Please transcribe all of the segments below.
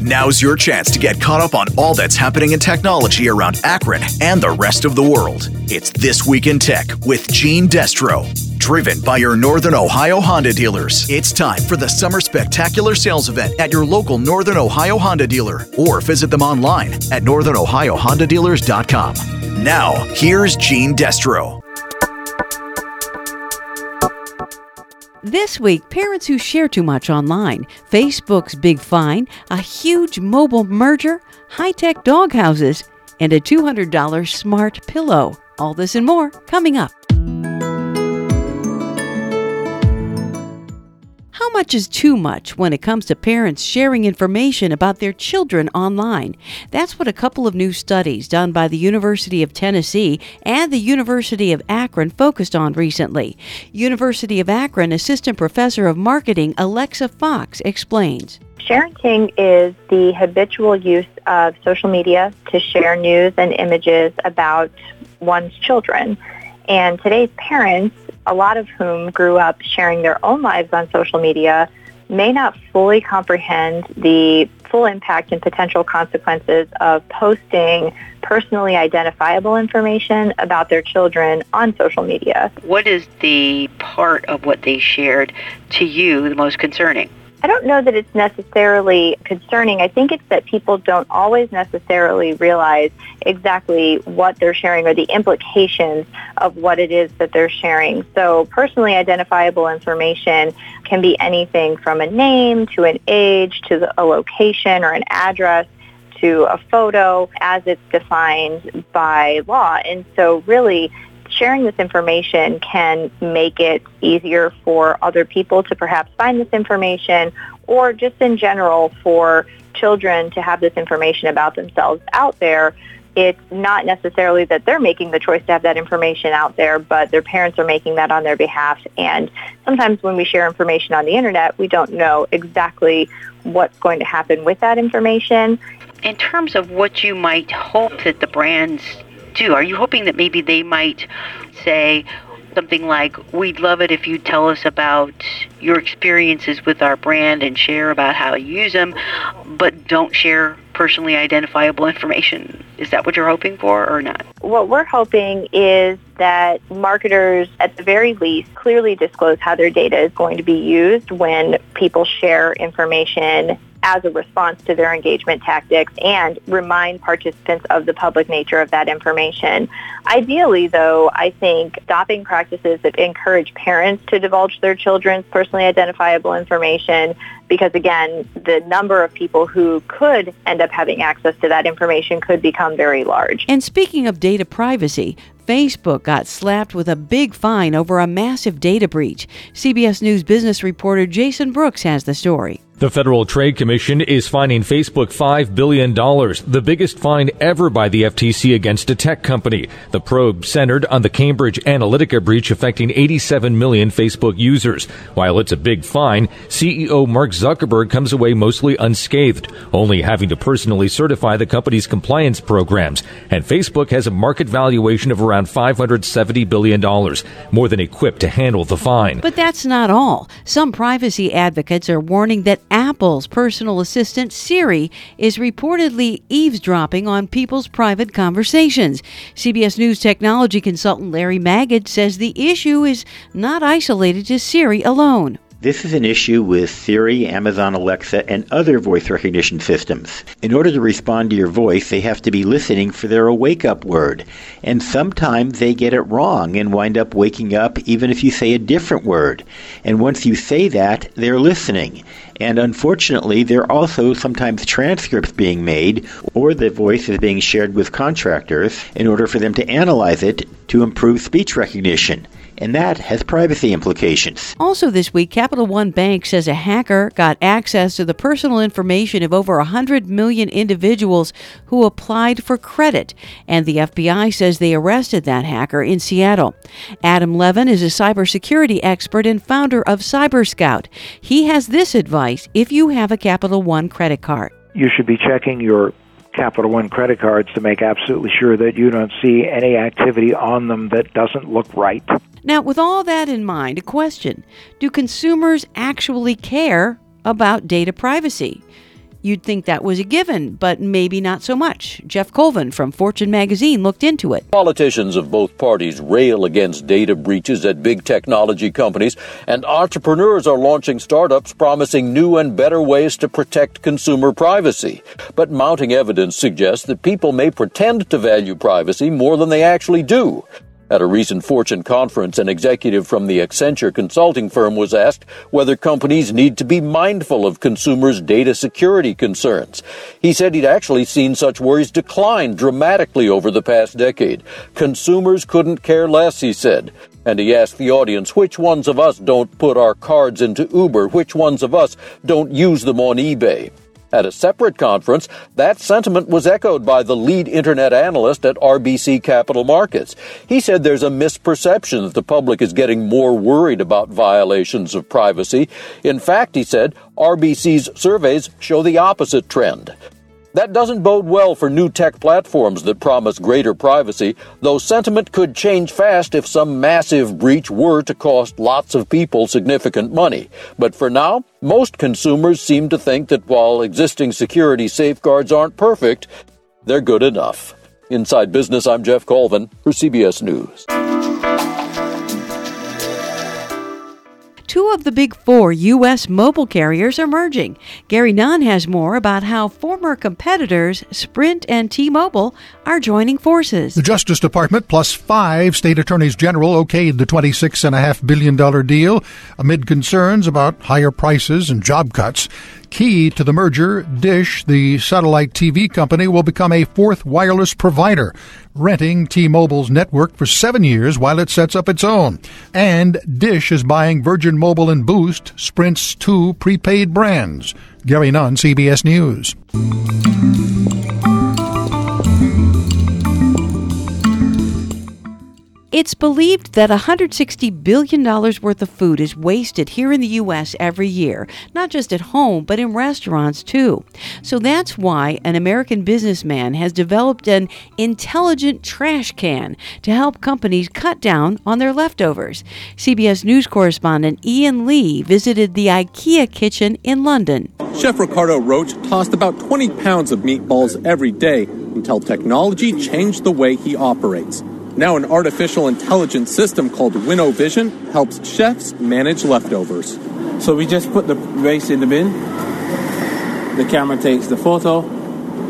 Now's your chance to get caught up on all that's happening in technology around Akron and the rest of the world. It's This Week in Tech with Gene Destro. Driven by your Northern Ohio Honda dealers, it's time for the Summer Spectacular Sales Event at your local Northern Ohio Honda dealer or visit them online at northernohiohondadealers.com. Now, here's Gene Destro. This week, parents who share too much online, Facebook's big fine, a huge mobile merger, high tech dog houses, and a $200 smart pillow. All this and more coming up. Much is too much when it comes to parents sharing information about their children online? That's what a couple of new studies done by the University of Tennessee and the University of Akron focused on recently. University of Akron Assistant Professor of Marketing Alexa Fox explains. Sharenting is the habitual use of social media to share news and images about one's children. And today's parents a lot of whom grew up sharing their own lives on social media, may not fully comprehend the full impact and potential consequences of posting personally identifiable information about their children on social media. What is the part of what they shared to you the most concerning? I don't know that it's necessarily concerning. I think it's that people don't always necessarily realize exactly what they're sharing or the implications of what it is that they're sharing. So personally identifiable information can be anything from a name to an age to a location or an address to a photo as it's defined by law. And so really sharing this information can make it easier for other people to perhaps find this information or just in general for children to have this information about themselves out there. It's not necessarily that they're making the choice to have that information out there, but their parents are making that on their behalf. And sometimes when we share information on the internet, we don't know exactly what's going to happen with that information. In terms of what you might hope that the brands do? Are you hoping that maybe they might say something like, We'd love it if you tell us about your experiences with our brand and share about how you use them, but don't share personally identifiable information. Is that what you're hoping for or not? What we're hoping is that marketers, at the very least, clearly disclose how their data is going to be used when people share information as a response to their engagement tactics and remind participants of the public nature of that information. Ideally, though, I think stopping practices that encourage parents to divulge their children's personally identifiable information because again, the number of people who could end up having access to that information could become very large. And speaking of data privacy, Facebook got slapped with a big fine over a massive data breach. CBS News business reporter Jason Brooks has the story. The Federal Trade Commission is fining Facebook $5 billion, the biggest fine ever by the FTC against a tech company. The probe centered on the Cambridge Analytica breach affecting 87 million Facebook users. While it's a big fine, CEO Mark Zuckerberg comes away mostly unscathed, only having to personally certify the company's compliance programs. And Facebook has a market valuation of around $570 billion, more than equipped to handle the fine. But that's not all. Some privacy advocates are warning that Apple's personal assistant Siri is reportedly eavesdropping on people's private conversations. CBS News technology consultant Larry Magid says the issue is not isolated to Siri alone. This is an issue with Siri, Amazon Alexa, and other voice recognition systems. In order to respond to your voice, they have to be listening for their wake up word. And sometimes they get it wrong and wind up waking up even if you say a different word. And once you say that, they're listening. And unfortunately, there are also sometimes transcripts being made or the voice is being shared with contractors in order for them to analyze it to improve speech recognition and that has privacy implications. Also, this week, Capital One Bank says a hacker got access to the personal information of over 100 million individuals who applied for credit, and the FBI says they arrested that hacker in Seattle. Adam Levin is a cybersecurity expert and founder of CyberScout. He has this advice if you have a Capital One credit card. You should be checking your Capital One credit cards to make absolutely sure that you don't see any activity on them that doesn't look right. Now, with all that in mind, a question Do consumers actually care about data privacy? You'd think that was a given, but maybe not so much. Geoff Colvin from Fortune magazine looked into it. Politicians of both parties rail against data breaches at big technology companies, and entrepreneurs are launching startups promising new and better ways to protect consumer privacy. But mounting evidence suggests that people may pretend to value privacy more than they actually do. At a recent Fortune conference, an executive from the Accenture consulting firm was asked whether companies need to be mindful of consumers' data security concerns. He said he'd actually seen such worries decline dramatically over the past decade. Consumers couldn't care less, he said. And he asked the audience which ones of us don't put our cards into Uber, which ones of us don't use them on eBay. At a separate conference, that sentiment was echoed by the lead internet analyst at RBC Capital Markets. He said there's a misperception that the public is getting more worried about violations of privacy. In fact, he said, RBC's surveys show the opposite trend. That doesn't bode well for new tech platforms that promise greater privacy, though sentiment could change fast if some massive breach were to cost lots of people significant money. But for now, most consumers seem to think that while existing security safeguards aren't perfect, they're good enough. Inside Business, I'm Geoff Colvin for CBS News. Two of the big four U.S. mobile carriers are merging. Gary Nunn has more about how former competitors Sprint and T Mobile are joining forces. The Justice Department plus five state attorneys general okayed the $26.5 billion deal amid concerns about higher prices and job cuts. Key to the merger, Dish, the satellite TV company, will become a fourth wireless provider, renting T-Mobile's network for seven years while it sets up its own. And Dish is buying Virgin Mobile and Boost, Sprint's two prepaid brands. Gary Nunn, CBS News. It's believed that $160 billion worth of food is wasted here in the U.S. every year, not just at home, but in restaurants too. So that's why an American businessman has developed an intelligent trash can to help companies cut down on their leftovers. CBS News correspondent Ian Lee visited the IKEA kitchen in London. Chef Ricardo Roach tossed about 20 pounds of meatballs every day until technology changed the way he operates. Now, an artificial intelligence system called Winnow Vision helps chefs manage leftovers. So we just put the waste in the bin. The camera takes the photo.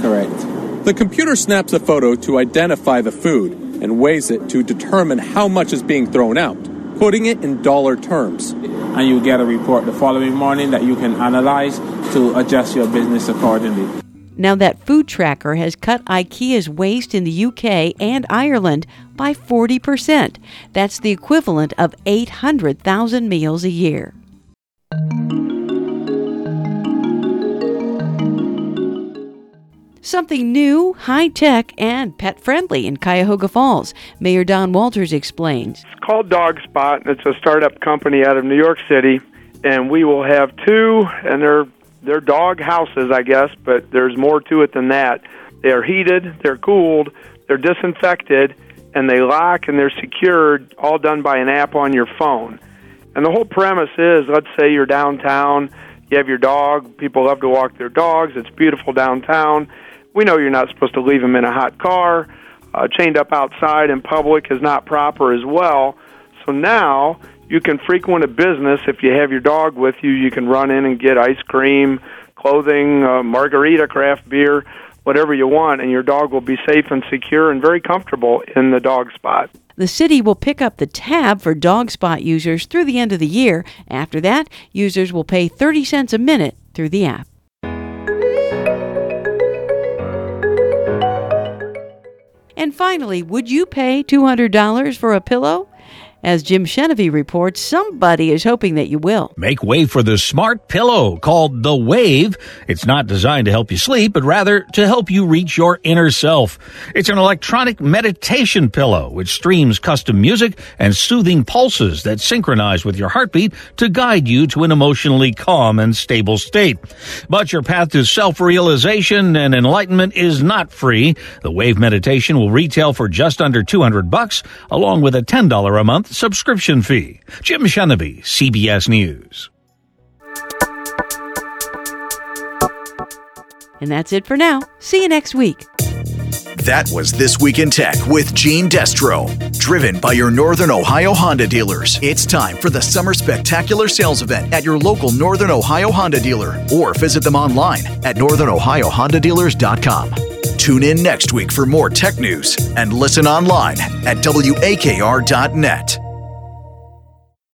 Correct. The computer snaps a photo to identify the food and weighs it to determine how much is being thrown out, putting it in dollar terms. And you get a report the following morning that you can analyze to adjust your business accordingly. Now, that food tracker has cut IKEA's waste in the UK and Ireland by 40%. That's the equivalent of 800,000 meals a year. Something new, high tech, and pet friendly in Cuyahoga Falls. Mayor Don Walters explains. It's called DogSpot. And it's a startup company out of New York City, and we will have two, and they're they're dog houses, I guess, but there's more to it than that. They're heated, they're cooled, they're disinfected, and they lock and they're secured, all done by an app on your phone. And the whole premise is let's say you're downtown, you have your dog, people love to walk their dogs, it's beautiful downtown. We know you're not supposed to leave them in a hot car. Uh, chained up outside in public is not proper as well. So now you can frequent a business if you have your dog with you. You can run in and get ice cream, clothing, uh, margarita, craft beer, whatever you want, and your dog will be safe and secure and very comfortable in the dog spot. The city will pick up the tab for dog spot users through the end of the year. After that, users will pay 30 cents a minute through the app. And finally, would you pay $200 for a pillow? As Jim Chenevey reports, somebody is hoping that you will. Make way for the smart pillow called the Wave. It's not designed to help you sleep, but rather to help you reach your inner self. It's an electronic meditation pillow which streams custom music and soothing pulses that synchronize with your heartbeat to guide you to an emotionally calm and stable state. But your path to self-realization and enlightenment is not free. The Wave meditation will retail for just under 200 bucks along with a $10 a month subscription fee. Jim Chenevey, CBS News. And that's it for now. See you next week. That was This Week in Tech with Gene Destro. Driven by your Northern Ohio Honda dealers. It's time for the Summer Spectacular Sales Event at your local Northern Ohio Honda dealer or visit them online at northernohiohondadealers.com. Tune in next week for more tech news and listen online at WAKR.net.